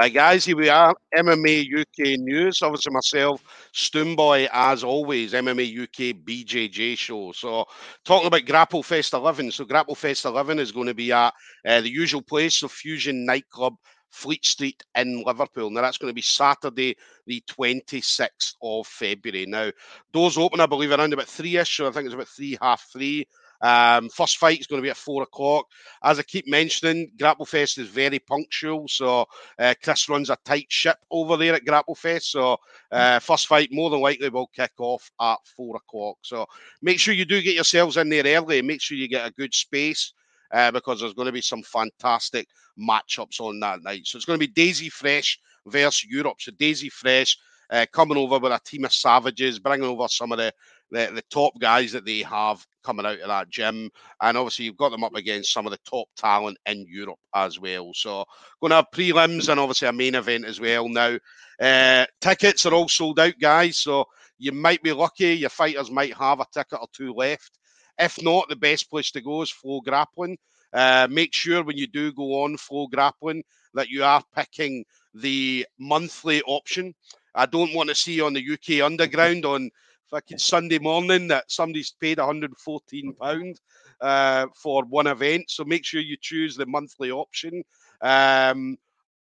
Right, guys, here we are, MMA UK News. Obviously, myself, Stoomboy, as always, MMA UK BJJ show. So, talking about Grapple Fest 11. So, Grapple Fest 11 is going to be at uh, the usual place, so Fusion Nightclub, Fleet Street in Liverpool. Now, that's going to be Saturday, the 26th of February. Now, doors open, I believe, around about three ish, so I think it's about three, half three. Um, first fight is going to be at four o'clock. As I keep mentioning, Grapplefest is very punctual. So uh, Chris runs a tight ship over there at Grapplefest. So uh, first fight more than likely will kick off at four o'clock. So make sure you do get yourselves in there early. Make sure you get a good space. Uh, because there's going to be some fantastic matchups on that night. So it's going to be Daisy Fresh versus Europe. So Daisy Fresh uh, coming over with a team of savages, bringing over some of the the, the top guys that they have coming out of that gym. And obviously, you've got them up against some of the top talent in Europe as well. So, going to have prelims and obviously a main event as well. Now, uh, tickets are all sold out, guys. So, you might be lucky. Your fighters might have a ticket or two left. If not, the best place to go is Flow Grappling. Uh, make sure when you do go on Flow Grappling that you are picking the monthly option. I don't want to see on the UK Underground on fucking Sunday morning that somebody's paid 114 pound uh, for one event. So make sure you choose the monthly option. Um,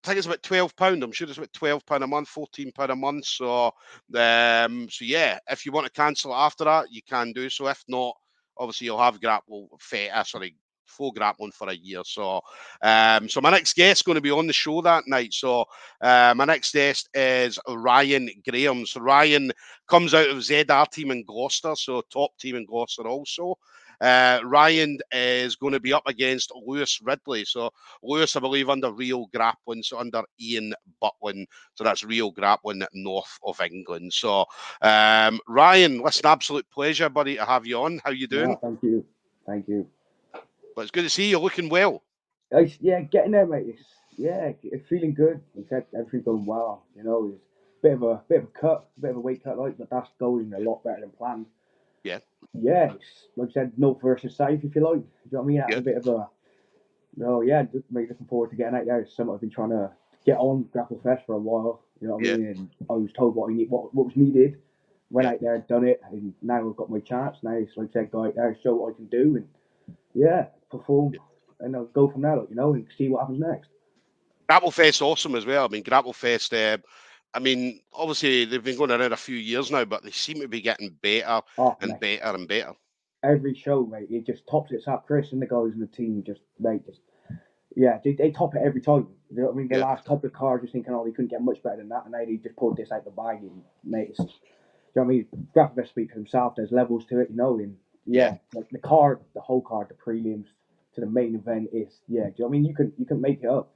I think it's about twelve pound. I'm sure it's about twelve pound a month, fourteen pound a month. So, um, so yeah, if you want to cancel after that, you can do so. If not, obviously you'll have grapple, uh, sorry, Flow Grappling for a year. So, um, so my next guest is going to be on the show that night. So, uh, my next guest is Ryan Graham. So, Ryan comes out of ZR team in Gloucester, so top team in Gloucester also. Uh, Ryan is going to be up against Lewis Ridley. So Lewis, I believe, under Real Grappling, so under Ian Butlin. So that's Real Grappling north of England. So um, Ryan, listen, absolute pleasure, buddy, to have you on. How you doing? Yeah, thank you, thank you. But it's good to see you looking well. It's, yeah, getting there, mate. It's, yeah, it's feeling good. Everything's going well. You know, it's a bit of a bit of a cut, a bit of a weight cut, like, but that's going a lot better than planned. Yeah. Yeah, it's, like I said, no versus safe, if you like. Do you know what I mean? That's Yeah. a bit of a. No, yeah, just mate, looking forward to getting out there. It's something I've been trying to get on Grapple Fest for a while. You know what Yeah. I mean? And I was told what I need, what, what was needed. Went out there, done it, and now I've got my chance. Now it's like I said, go out there, show what I can do, and yeah, perform, and I'll go from there. You know, and see what happens next. Grapplefest awesome as well. I mean, Grapplefest. Uh, I mean, obviously they've been going around a few years now, but they seem to be getting better Oh, and mate, better and better. every show, mate, it just tops it up. Chris and the guys in the team just, mate, just yeah, they, they top it every time. You know what I mean? The Yeah. last couple of cars, just thinking, oh, they couldn't get much better than that, and now they just pulled this out the bag, and mate, it's, do you know what I mean? Graphic speak for himself. There's levels to it, you know, and yeah, like the card, the whole card, the prelims to the main event is yeah. Do you know what I mean? You can you can make it up.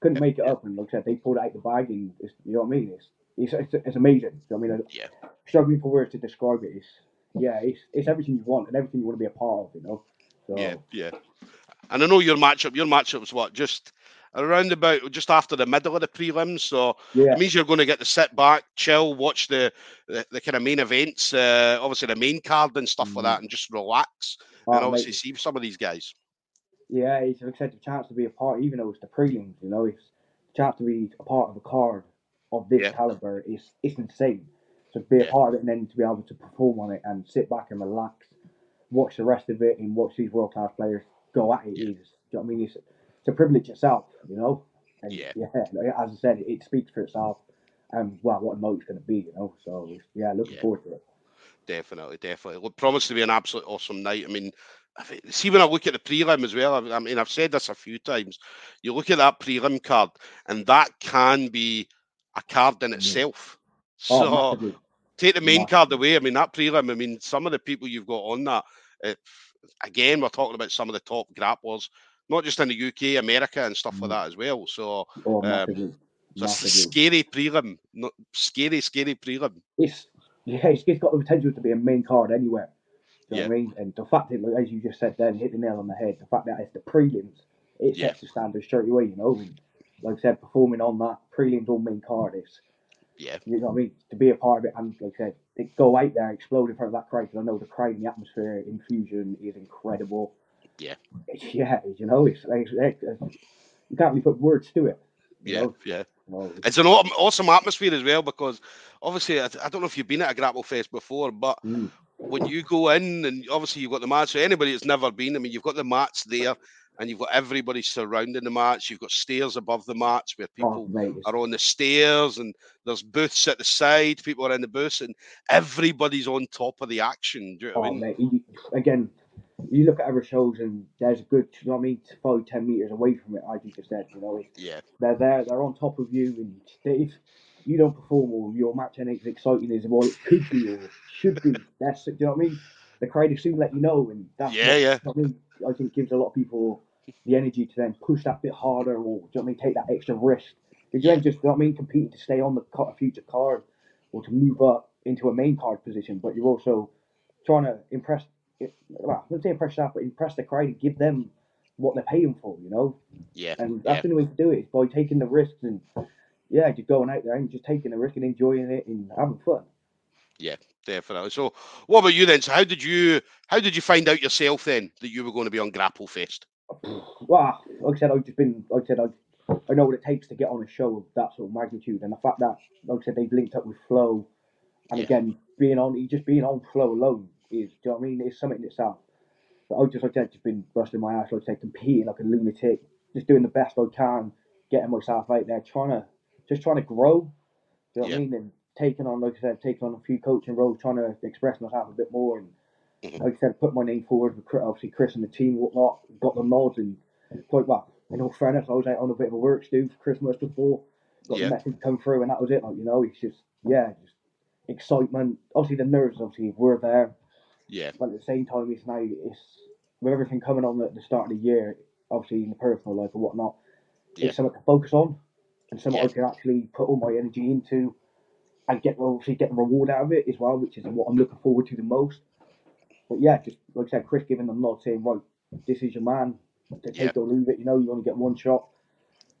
Couldn't make it up, and like I said, they pulled out the bag, and it's, you know what I mean? It's it's it's, it's amazing. Do you know what I mean? Yeah. Struggling for words to describe it. It's yeah, it's it's everything you want and everything you want to be a part of. You know. So Yeah, yeah. And I know your matchup. Your matchup was what just around about just after the middle of the prelims. So yeah, it means you're going to get to sit back, chill, watch the the, the kind of main events, uh, obviously the main card and stuff like Mhm. that, and just relax Oh, and mate, obviously see some of these guys. Yeah, it's like I said, the chance to be a part, even though it's the prelims, you know, it's the chance to be a part of a card of this Yeah. caliber is it's insane. So to be a Yeah. part of it and then to be able to perform on it and sit back and relax, watch the rest of it and watch these world class players go at it Yeah. is, you know what I mean? It's it's a privilege itself, you know. And Yeah. like, as I said, it speaks for itself. And well, what a night's going to be, you know. So yeah, looking Yeah. forward to it. Definitely, definitely. Look, promised to be an absolute awesome night. I mean, See when I look at the prelim as well. I I mean, I've said this a few times. You look at that prelim card, and that can be a card in itself. Oh, So take the main card away. I mean, that prelim. I mean, some of the people you've got on that. It, again, we're talking about some of the top grapplers, not just in the UK, America, and stuff like Mm. that as well. So, Oh, um, so scary prelim, not scary, scary prelim. it's yeah, it's got the potential to be a main card anywhere. Do you know Yeah. I mean? And the fact that, like, as you just said, then hit the nail on the head. The fact that it's the prelims, it Yeah. sets the standard straight away. You know, and like I said, performing on that prelims or main card is, Yeah, you know what I mean? To be a part of it, and like I said, it go out there, explode in front of that crowd. Because I know the crowd and the atmosphere in Fusion is incredible. Yeah. It's, yeah, you know, it's like it's, it's, you can't really put words to it. Yeah, know? yeah. It's an aw- awesome atmosphere as well because obviously I, I don't know if you've been at a Grapple Fest before, but mm, when you go in and obviously you've got the mats. So anybody that's never been, I mean, you've got the mats there, and you've got everybody surrounding the mats. You've got stairs above the mats where oh, people it's- are on the stairs, and there's booths at the side. People are in the booths, and everybody's on top of the action. Do you know what I Oh, mean? you, again, you look at other shows and there's a good, you know what I mean, five, ten meters away from it, as you just said, you know, it's, Yeah, they're there, they're on top of you, and if you don't perform or your match ain't as exciting as what it could be or should be, that's, do you know what I mean? The crowd will soon let you know, and that's Yeah, what, yeah. I mean, I think gives a lot of people the energy to then push that bit harder or, do you know what I mean, take that extra risk. Because you ain't just, do you know what I mean, competing to stay on the future card or to move up into a main card position, but you're also trying to impress, well, I wouldn't say impress staff, but impress the crowd and give them what they're paying for, you know? yeah, And that's yeah. the only way to do it is by taking the risks and, yeah, just going out there and just taking a risk and enjoying it and having fun. Yeah, definitely. So, what about you then? So, how did you how did you find out yourself then that you were going to be on Grapple Fest? Well, like I said, I've just been, like I said, I, I know what it takes to get on a show of that sort of magnitude, and the fact that, like I said, they've linked up with Flow, and Yeah. again, being on, just being on Flow alone is, do you know what I mean? It's something in itself. But I've just, like I said, just been busting my ass, like I said, competing like a lunatic, just doing the best I can, getting myself out there, trying to, just trying to grow. Do you know what I mean? And taking on, like I said, taking on a few coaching roles, trying to express myself a bit more, and Mhm. like I said, put my name forward with Chris- obviously Chris and the team, and whatnot, got the nods, and quite well. In all fairness, I was out on a bit of a work stew for Christmas before, got Yeah. the message come through, and that was it. Like you know, it's just yeah, just excitement. Obviously, the nerves obviously were there, Yeah, but at the same time, it's now it's with everything coming on at the start of the year, obviously in the personal life and whatnot. Yeah. It's something to focus on, and something Yeah. I can actually put all my energy into, and get obviously get the reward out of it as well, which is what I'm looking forward to the most. But yeah, just like I said, Chris giving them nod, saying right, this is your man. To take Yeah. it or leave it. You know, you only get one shot.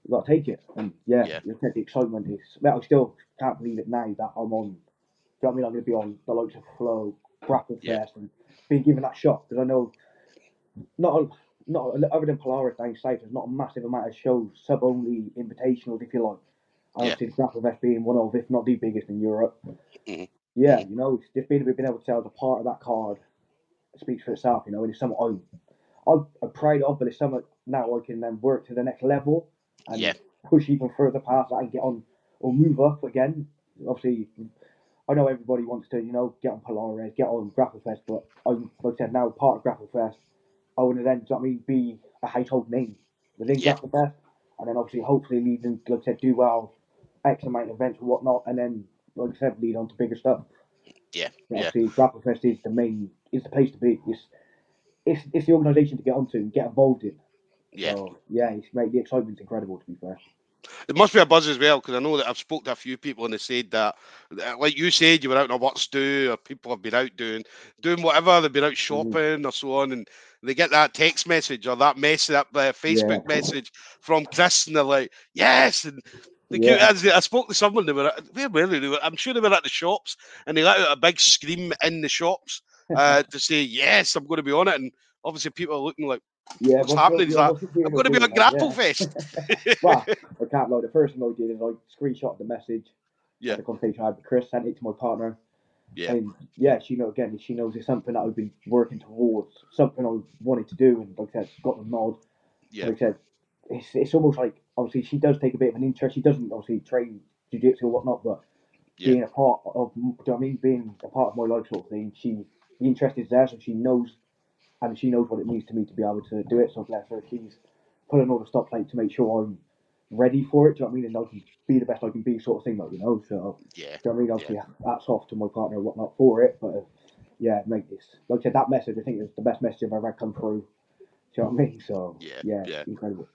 You got to take it. And yeah, Yeah. the excitement is. Well, I still can't believe it now that I'm on. Do you know what I mean? I'm going to be on the likes of Flow, Grapple Yeah. Fest, and being given that shot because I know not a, not other than Polaris down south, there's not a massive amount of shows, sub only invitationals, if you like. I Yeah. the Grapple Fest being one of, if not the biggest in Europe. Mhm. Yeah, you know, it's just being, being able to say I was a part of that card speaks for itself, you know, and it's something I'm, I'm, proud of, but it's something now I can then work to the next level and Yeah. push even further past that and get on or move up again. Obviously, I know everybody wants to, you know, get on Polaris, get on Grapple Fest, but I'm, like I said, now part of Grapple Fest, I want to then, do you know what I mean, be a household name within Yeah. Fest, and then obviously, hopefully, lead them, like I said, do well, X amount of events and whatnot, and then, like I said, lead on to bigger stuff. Yeah, yeah. Obviously, Grapple Fest is the main, is the place to be. It's, it's, it's the organisation to get onto and get involved in. yeah. So, yeah, it's, mate, the excitement's incredible, to be fair. It must be a buzz as well because I know that I've spoke to a few people and they said that, like you said, you were out on a what's do, or people have been out doing doing whatever. They've been out shopping or so on, and they get that text message or that message, that uh, Facebook Yeah. message from Chris, and they're like, "Yes." And the Yeah. I spoke to someone, they were where were they? They were- I'm sure they were at the shops, and they let out a big scream in the shops uh, to say, "Yes, I'm going to be on it." And obviously, people are looking like, Yeah, What's happening is that "I'm going to be on Grapple yeah. Fest." well, I can't lie. The first thing I did is I screenshot the message. Yeah. The conversation I had with Chris, sent it to my partner. Yeah. And yeah, she know again. She knows it's something that I've been working towards, something I wanted to do, and like I said, got the nod. Yeah. Like I said, it's it's almost like obviously she does take a bit of an interest. She doesn't obviously train jiu-jitsu or whatnot, but Yeah. being a part of, do you know I mean? Being a part of my life sort of thing, she the interest is there, so she knows, and she knows what it means to me to be able to do it. So bless her, she's pulling all the stop plate to make sure I'm ready for it. Do you know what I mean? And I can be the best I can be, sort of thing, like you know. So Yeah. do you know what I mean? Obviously, hats off to my partner and whatnot for it. But uh, yeah, make this. Like I said, that message, I think is the best message I've ever come through. Do you know what I mean? So Yeah, yeah, yeah. incredible.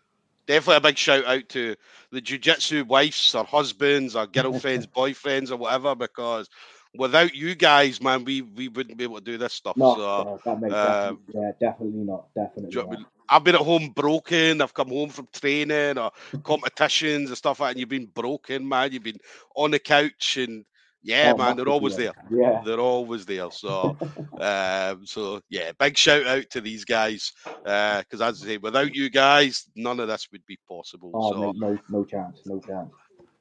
definitely a big shout out to the jiu-jitsu wives or husbands or girlfriends, boyfriends or whatever, because without you guys, man, we we wouldn't be able to do this stuff. No, so uh, that makes uh, definitely, yeah, definitely not, definitely. do you know what I not. mean? I've been at home broken. I've come home from training or competitions and stuff like that, and you've been broken, man. You've been on the couch and Yeah, Oh, man, they're always there. Yeah. They're always there. So, um, so yeah, big shout out to these guys because, as I say, without you guys, none of this would be possible. Oh, so, mate, no, no chance, no chance.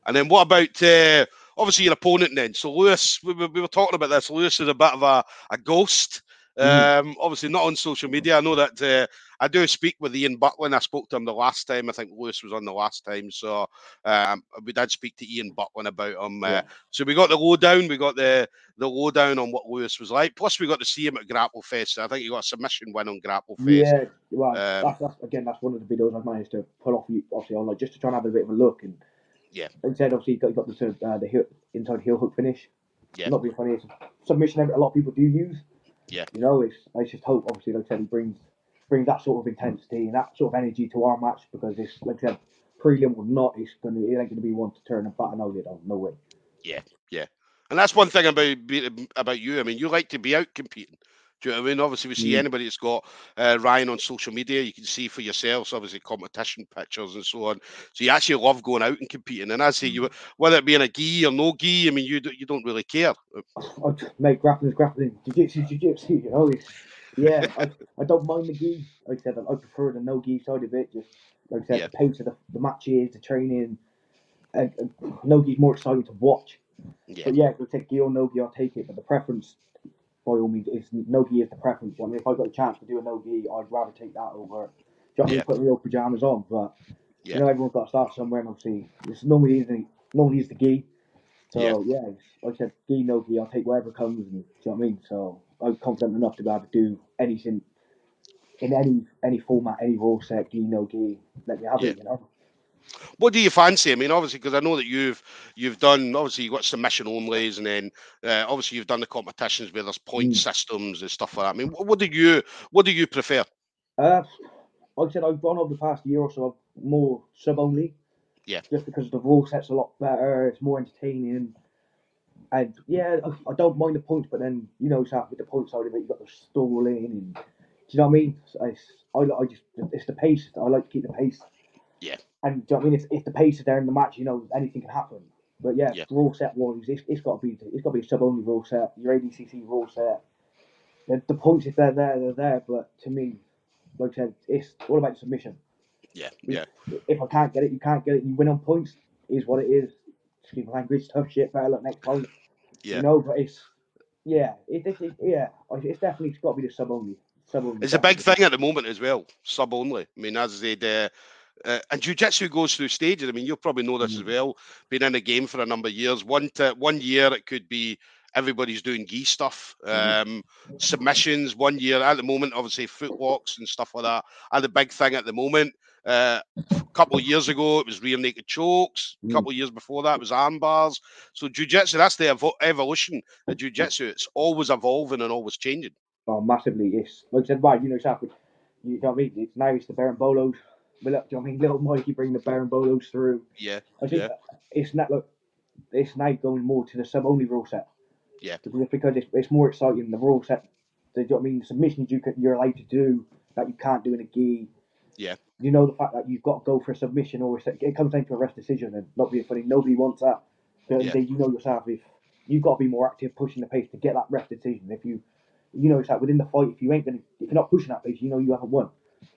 and then what about uh, obviously your opponent? Then, so Lewis, we, were- we were talking about this. Lewis is a bit of a, a ghost. Mm. Um, obviously not on social media. I know that uh, I do speak with Ian Buckland. I spoke to him the last time. I think Lewis was on the last time, so um, we did speak to Ian Buckland about him. Uh, Yeah. so we got the lowdown. We got the the lowdown on what Lewis was like. Plus, we got to see him at Grapple Fest. I think he got a submission win on Grapple Fest. Yeah, well, Um, that's, that's again, that's one of the videos I've managed to pull off. You obviously on like just to try and have a bit of a look and Yeah. Like I said, obviously, you got, got the sort of, uh, the heel, inside heel hook finish. Yeah. Not being funny, it's a submission that a lot of people do use. Yeah. You know, it's I just hope obviously, like I said, he brings brings that sort of intensity and that sort of energy to our match because it's like I said, prelim or not, it's gonna it ain't gonna be one to turn a bat an eyelid on. No way. Yeah, yeah. And that's one thing about about you. I mean, you like to be out competing. Do you know what I mean? Obviously, we see Mm. anybody that's got uh, Ryan on social media, you can see for yourselves, obviously, competition pictures and so on. So you actually love going out and competing. And I say you, whether it be in a gi or no gi, I mean, you you don't really care. I, mate, grappling's grappling, jiu-jitsu, jiu-jitsu, you know, yeah, I, I don't mind the gi. Like I said, I prefer the no gi side of it. Just like I said, Yeah. the pace of the, the matches, the training, and, and no gi's more exciting to watch. Yeah, But yeah, if I take gi or no gi, I'll take it. But the preference, by all means, is no gi is the preference. I mean, if I got a chance to do a no gi, I'd rather take that over. Do you know what I mean? Yeah. Put real pajamas on, but Yeah. you know, everyone's got to start somewhere, and obviously, it's normally is the normally is the gi. So Yeah. yeah, like I said, gi no gi, I'll take whatever comes. And, do you know what I mean? So I'm confident enough to be able to do anything in any any format, any rule set, gi no gi. Let me have Yeah. it, you know. What do you fancy? I mean, obviously, because I know that you've you've done obviously you've got submission onlys, and then uh, obviously you've done the competitions where there's point Mm. systems and stuff like that. I mean, what, what do you what do you prefer? Uh, like I said, I've gone over the past year or so more sub only. Yeah. Just because the rule set's a lot better, it's more entertaining. And yeah, I, I don't mind the points, but then you know, so with the point side of it, you got the stalling, and do you know what I mean? It's, I, I just it's the pace. I like to keep the pace. Yeah. And do you know what I mean? If, if the pace is there in the match, you know, anything can happen. But yeah, Yeah. rule set wise, it's, it's got to be it's got to be a sub only rule set. Your ADCC rule set. The, the points, if they're there, they're there. But to me, like I said, it's all about submission. Yeah, yeah, If I can't get it, you can't get it. You win on points. Is what it is. Excuse my language. Tough shit. Better luck next time. yeah. You know, but it's yeah, it, it, it yeah, it's definitely got to be the sub only. Sub only. It's a big thing at the moment as well, sub only. I mean, as said, uh, uh, and jiu-jitsu goes through stages. I mean, you'll probably know this as Mm. well. Been in the game for a number of years. One to, one year it could be everybody's doing gi stuff, Mhm. um, submissions. One year at the moment, obviously footlocks and stuff like that are the big thing at the moment. Uh, a couple of years ago, it was rear naked chokes. A Mm. couple of years before that, it was arm bars. So jiu-jitsu, that's the evo- evolution of jiu-jitsu. It's always evolving and always changing. Oh, massively. It's like I said, right. You know, exactly. You know what I mean? It's now it's the berimbolos. But look, do you know what I mean? Little Mikey bring the berimbolos through. Yeah, I think Yeah. it's not look. It's now going more to the sub only rule set. Yeah. Because it's, it's more exciting. Than the rule set. Do you know what I mean? Submissions you can, you're allowed to do that you can't do in a gi. Yeah. You know the fact that you've got to go for a submission or a it comes down to a rest decision and not being funny. Nobody wants that. So Yeah. you know yourself if you've got to be more active, pushing the pace to get that rest decision. If you, you know, it's like within the fight. If you ain't gonna, if you're not pushing that pace, you know you haven't won.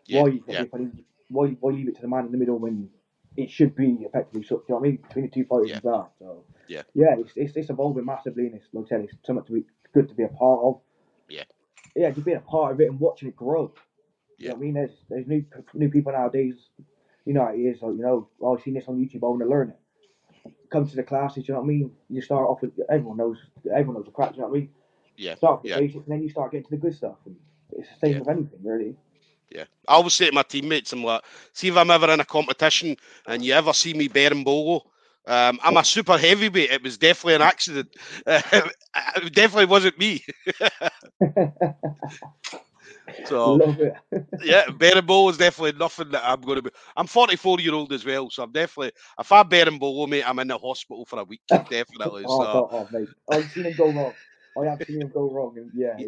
yeah, why, you yeah. I- why, why leave it to the man in the middle when it should be effectively, so, you know what I mean, between the two fighters Yeah. and that. So Yeah. yeah, it's, it's, it's evolving massively, and it's like I said, it's something to be good to be a part of. Yeah. yeah, just being a part of it and watching it grow. You know what I mean? There's there's new new people nowadays. You know, how it is like you know, oh, I've seen this on YouTube. I want to learn it. Come to the classes. You know what I mean? You start off with everyone knows everyone knows the crap. You know what I mean? Yeah, Start with yeah. basics, and then you start getting to the good stuff. And it's the same Yeah. with anything, really. Yeah, I always say to my teammates, I'm like, see if I'm ever in a competition and you ever see me berimbolo, um, I'm a super heavyweight. It was definitely an accident. it definitely wasn't me. So yeah, berimbolo is definitely nothing that I'm going to be. I'm 44 year old as well, so I'm definitely. If I'm berimbolo, mate, I'm in the hospital for a week, definitely. Oh, So God, oh, mate. I've seen him go wrong. I have seen him go wrong, and yeah,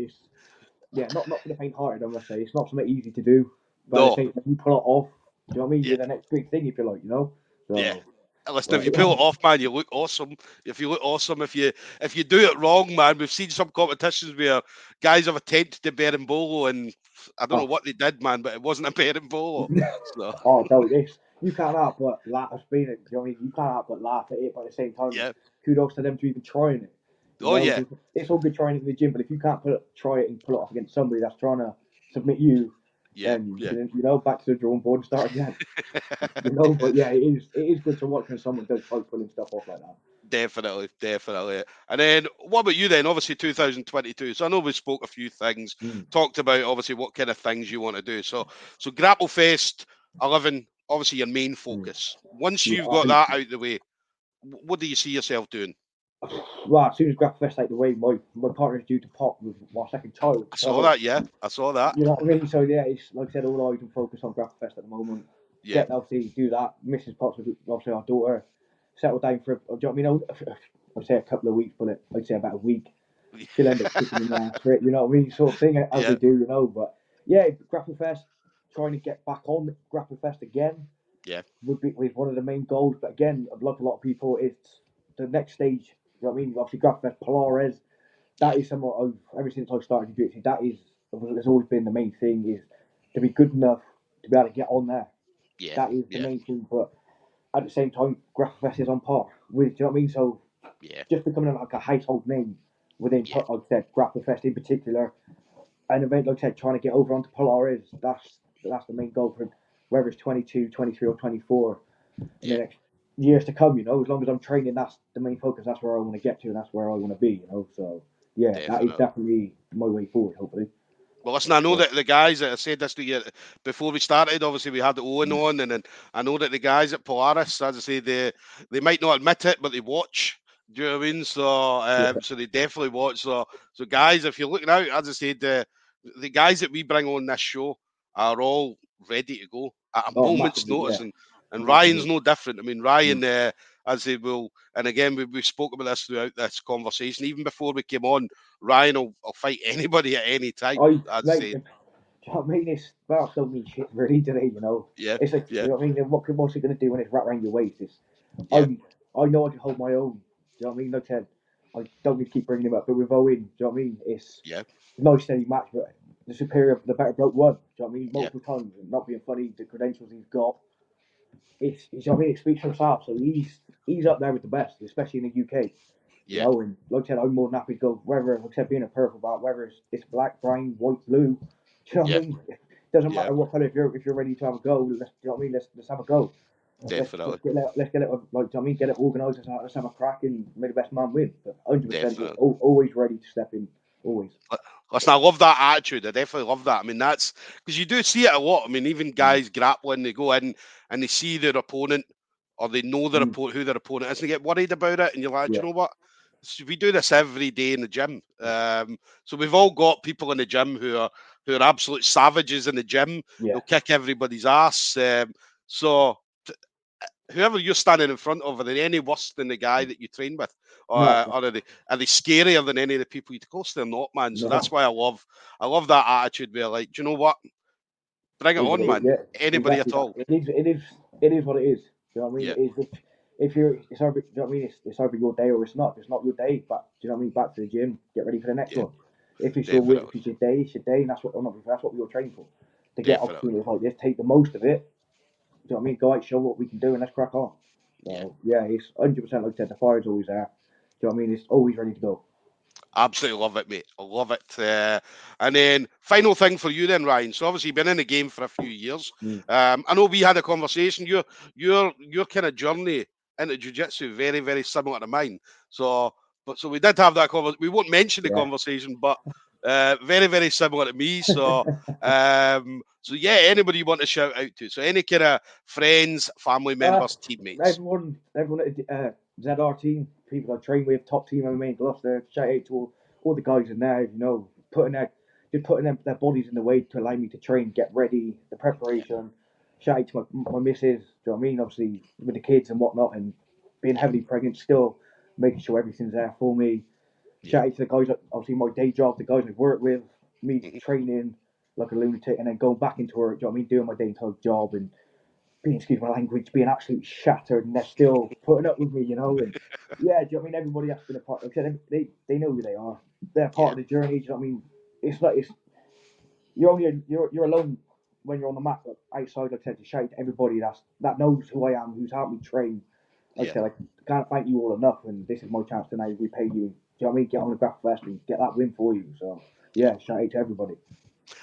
yeah, not not for the faint-hearted. I must say, it's not something easy to do. But No. I think when you pull it off, do you know what I mean? Yeah. You're the next big thing, if you like, you know. So, Yeah. Listen, if you pull it off, man, you look awesome. If you look awesome, if you if you do it wrong, man, we've seen some competitions where guys have attempted to berimbolo, and I don't oh. know what they did, man, but it wasn't a berimbolo. so. Oh no, this you can't help but laugh. Been it. You, know, what I mean? you can't help but laugh at it, but at the same time, yeah. kudos to them to even trying it. You oh know, yeah, it's all good trying it in the gym, but if you can't put it, try it and pull it off against somebody that's trying to submit you, yeah, then yeah. you know back to the drawing board and start again. you know, but yeah, it is it is good to watch when someone does try pulling stuff off like that. Definitely, definitely. And then, what about you then? Obviously, 2022. So I know we spoke a few things, mm. talked about obviously what kind of things you want to do. So, so Grapple Fest 11, obviously your main hmm. focus. Once you've yeah, got that out the way, what do you see yourself doing? Well, as soon as Grapplefest out the way, my, my partner's due to pop with my second child. I saw so, that, yeah. I saw that. You know what I mean? So, yeah, it's like I said, all I can focus on Grapplefest at the moment. Yeah. Get, obviously, do that. Mrs. With obviously our daughter. Settle down for, do you know what I mean? I'd say a couple of weeks, but I'd say about a week. She'll end up kicking in there for it, you know what I mean? Sort of thing, as yeah. we do, you know. But yeah, Grapplefest, trying to get back on Grapplefest again. Yeah. Would be with one of the main goals. But again, like a lot of people, it's the next stage you know what I mean? Obviously, Grapplefest, Polaris, that is somewhat of, ever since I started jiu-jitsu, that is, has always been the main thing, is to be good enough to be able to get on there. Yeah. That is the yeah. main thing. But at the same time, Grapplefest is on par with, do you know what I mean? So, yeah. just becoming like a household name within, yeah. like I said, Grapplefest in particular, an event, like I said, trying to get over onto Polaris, that's that's the main goal for whether it's 22, 23, or 24 yeah. the next years to come. You know, as long as I'm training, that's the main focus. That's where I want to get to, and that's where I want to be. You know, so yeah, definitely. that is definitely my way forward. Hopefully. Well, listen, I know that the guys that I said this to you before we started, obviously we had Owen mm. on, and, and I know that the guys at Polaris, as I say, they they might not admit it, but they watch. Do you know what I mean? So, um, yeah. so they definitely watch. So, so guys, if you're looking out, as I said, the the guys that we bring on this show are all ready to go at a oh, moment's notice, yeah. and and Ryan's no different. I mean, Ryan, uh, as they will, and again, we, we spoke about this throughout this conversation. Even before we came on, Ryan will, will fight anybody at any time. I, I'd like, say. Do you know what I mean? It's well, don't mean shit really, do they? You know. Yeah. It's like, yeah. you know what I mean? What, what's it going to do when it's wrapped around your waist? It's, yeah. I, I know I can hold my own. Do you know what I mean? Like I said, I don't need to keep bringing him up, but with Owen, do you know what I mean? It's yeah. nice steady match, but the superior, the better bloke won. Do you know what I mean? Multiple yeah. times, and not being funny, the credentials he's got it's, it's I mean, it speaks for himself. So he's he's up there with the best, especially in the UK. Yeah. You know, and like I said, I'm more than happy to go wherever, except being a purple belt, whether it's, it's black, brown, white, blue. Do you know what yeah. I mean? It doesn't yeah. matter what colour. If you're if you're ready to have a go, let's you know what I mean. Let's let's have a go. Definitely. Let's, let's, get, it, let's get it like I mean, get it organised. Let's, let's have a crack and make the best man win. But 100 percent, always ready to step in. Always. Listen, I love that attitude. I definitely love that. I mean, that's because you do see it a lot. I mean, even mm. guys grappling, they go in and they see their opponent or they know their mm. opponent, who their opponent is, and they get worried about it. And you're like, yeah. you know what? We do this every day in the gym. Um, so we've all got people in the gym who are who are absolute savages in the gym. Yeah. They'll kick everybody's ass. Um, so whoever you're standing in front of, are they any worse than the guy that you train with, or, no. or are they are they scarier than any of the people you? Of course, they're not, man. So no. that's why I love I love that attitude. Where like, do you know what? Bring it on, man. Yeah, Anybody exactly. at all. It is. It is. It is what it is. Do you know what I mean? Yeah. It is, if, if you're, it's over. Do you know what I mean? It's, it's over your day or it's not. It's not your day. But do you know what I mean? Back to the gym. Get ready for the next yeah. one. If it's Definitely. your week, if it's your day, it's your day, and that's what. Not, that's what we were training for. To get Definitely. opportunities like this, take the most of it, Do you know what I mean? Go out, show what we can do, and let's crack on. So, yeah. yeah, it's 100% like I said, the fire's always there. Do you know what I mean? It's always ready to go. Absolutely love it, mate. I love it. Uh, and then final thing for you, then, Ryan. So obviously, you've been in the game for a few years. Mm. Um, I know we had a conversation. Your your your kind of journey into jiu-jitsu very very similar to mine. So, but so we did have that conversation. We won't mention the yeah. conversation, but uh, very, very similar to me. So, um, so yeah, anybody you want to shout out to? So, any kind of friends, family members, uh, teammates. Everyone, everyone at uh, ZR team, people I train with, top team MMA in Gloucester. Shout out to all, all the guys in there. You know, putting their just putting their, their bodies in the way to allow me to train, get ready, the preparation. Shout out to my, my missus. Do you know what I mean? Obviously, with the kids and whatnot, and being heavily pregnant, still making sure everything's there for me Shout out to the guys, obviously my day job, the guys I work with, me mm-hmm. training like a lunatic, and then going back into work. Do you know what I mean? Doing my day and job and being, excuse my language, being absolutely shattered, and they're still putting up with me, you know. And yeah, do you know what I mean? Everybody has been a part. Like I said, they they know who they are. They're part of the journey. Do you know what I mean? It's like it's you're only you're you're alone when you're on the map. But outside, like I said, to shout to everybody that's that knows who I am, who's helped me train. Like I said, I can't thank you all enough, and this is my chance tonight. We pay you. Do you know what I mean? Get on the Grapple Fest and get that win for you. So yeah, shout out to everybody.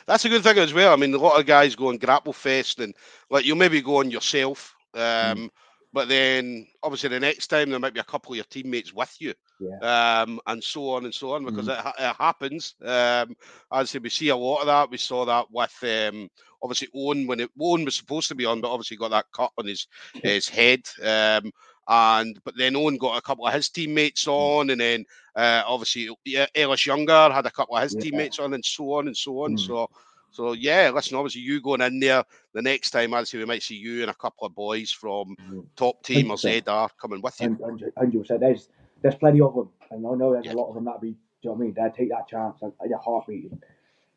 That's a good thing as well. I mean, a lot of guys go on Grapple Fest and like you'll maybe go on yourself, um, mm. but then obviously the next time there might be a couple of your teammates with you, yeah. um, and so on and so on because mm. it, it, happens. Um, as we see a lot of that. We saw that with um, obviously Owen when it, Owen was supposed to be on, but obviously got that cut on his his head. Um, and but then Owen got a couple of his teammates mm. on, and then uh, obviously Ellis Younger had a couple of his yeah. teammates on, and so on and so on. Mm. So, so yeah, listen, obviously you going in there the next time, I'd say we might see you and a couple of boys from mm. top team or ZR coming with you. Hundred percent. There's there's plenty of them, and I know there's yeah. a lot of them that be. Do you know what I mean? They'd take that chance at your heartbeat.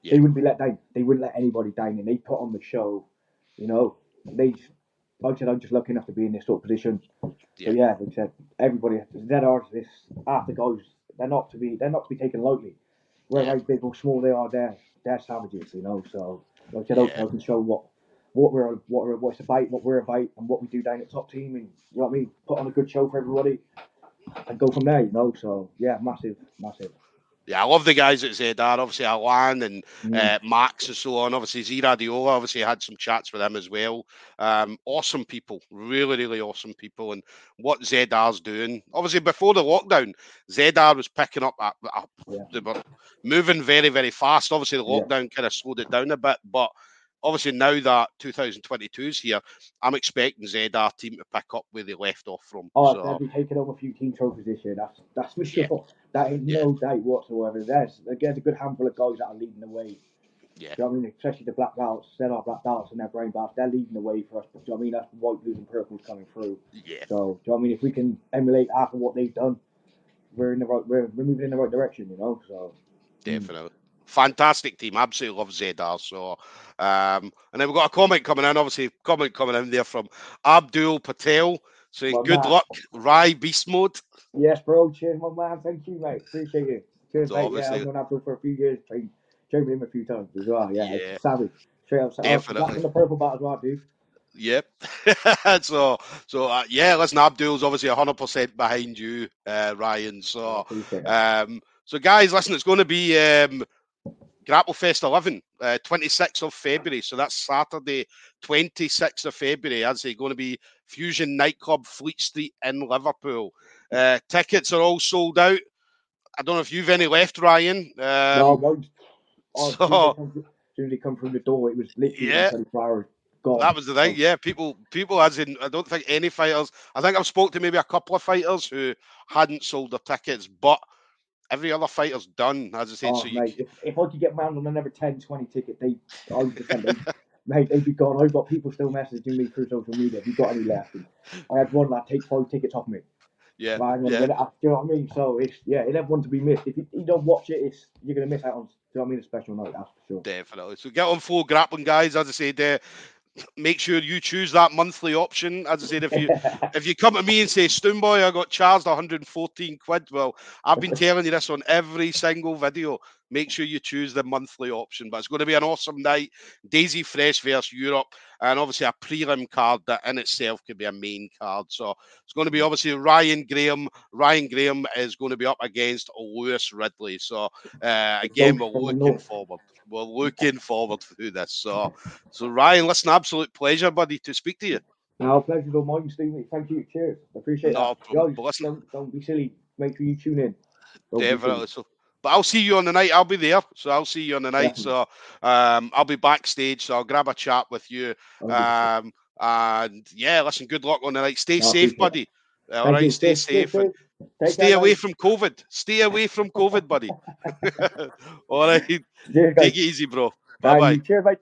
Yeah. They wouldn't be let down. They wouldn't let anybody down, and they put on the show. You know, they like I said, I'm just lucky enough to be in this sort of position. Yeah. So yeah, like I said, everybody, ZRs, this after goes, they're not to be, they're not to be taken lightly. Whether how big or small they are, they're they're savages, you know. So like I said, yeah. I can show what what we're what we're what it's about, what we're about, and what we do down at top team, and you know what I mean. Put on a good show for everybody, and go from there, you know. So yeah, massive, massive yeah, I love the guys at ZR. Obviously, Alan and mm. uh, Max and so on. Obviously, Ziradiola, obviously, had some chats with them as well. Um, awesome people, really, really awesome people. And what ZR's doing, obviously, before the lockdown, ZR was picking up, up, up yeah. they were moving very, very fast. Obviously, the lockdown yeah. kind of slowed it down a bit, but obviously now that 2022 is here, I'm expecting ZR team to pick up where they left off from. Oh, so. they'll be taking over a few team trophies this year. That's that's for sure. Yeah. That ain't yeah. no doubt whatsoever. There's there's a good handful of guys that are leading the way. Yeah. You know I mean? Especially the black belts, they're not black belts and their brain belts. They're leading the way for us. Do you know I mean? That's white, blues, and purples coming through. Yeah. So, do you know I mean? If we can emulate after what they've done, we're in the right. We're, we're moving in the right direction. You know. So. Definitely. Fantastic team. Absolutely love ZR. So, um, and then we've got a comment coming in. Obviously, comment coming in there from Abdul Patel. Well, good man. luck, Rye Beast Mode. Yes, bro. Cheers, my man. Thank you, mate. Appreciate it. Cheers, so mate. Yeah, I've known Abdul for a few years. Trained with him a few times as well. Yeah, yeah. savage. Straight up, Definitely. in the purple bat as well, dude. Yep. so, so uh, yeah, listen, Abdul's obviously 100% behind you, uh, Ryan. So, um, so guys, listen, it's going to be um, Grapplefest 11, uh, 26th of February. So that's Saturday, 26th of February. As they going to be Fusion Nightclub, Fleet Street in Liverpool. Uh, tickets are all sold out. I don't know if you've any left, Ryan. Um, no, oh, so, as soon as he come through the door, it was literally yeah. 24. Gone. That was the thing, yeah. People, people, as in, I don't think any fighters. I think I've spoke to maybe a couple of fighters who hadn't sold their tickets, but every other fighter's done, as I said. Oh, so mate, if, if, I could get round on another 10, 20 ticket, they, I would defend them. mate, they'd be gone. I've got people still messaging me through social media. Have you got any left? And I had one that take five tickets off me. Yeah, right, yeah. you know what I mean? So it's yeah, it's everyone to be missed. If you, you, don't watch it, it's you're gonna miss out on. Do you know what I mean? A special night, that's for sure. Definitely. So get on Flow Grappling, guys. As I said, uh, make sure you choose that monthly option. As I said, if you if you come to me and say, Stoomboy, I got charged 114 quid. Well, I've been telling you this on every single video. Make sure you choose the monthly option. But it's going to be an awesome night. Daisy Fresh versus Europe, and obviously a prelim card that in itself could be a main card. So it's going to be obviously Ryan Graham. Ryan Graham is going to be up against Lewis Ridley. So uh, again, we're looking forward we're looking forward to this. So, so Ryan, listen, absolute pleasure, buddy, to speak to you. No, pleasure all mine, Steve. Thank you. Cheers. I appreciate no that. Problem. Guys, listen, don't, don't, be silly. Make sure you tune in. Don't Definitely. So, but I'll see you on the night. I'll be there, so I'll see you on the night. Definitely. So, um, I'll be backstage. So I'll grab a chat with you. Um, and yeah, listen. Good luck on the night. Stay no, safe, buddy. All right, stay, stay safe. safe. Stay away from COVID. Stay away from COVID, buddy. All right. Cheers, Take it easy, bro. Bye bye. Cheers, mate.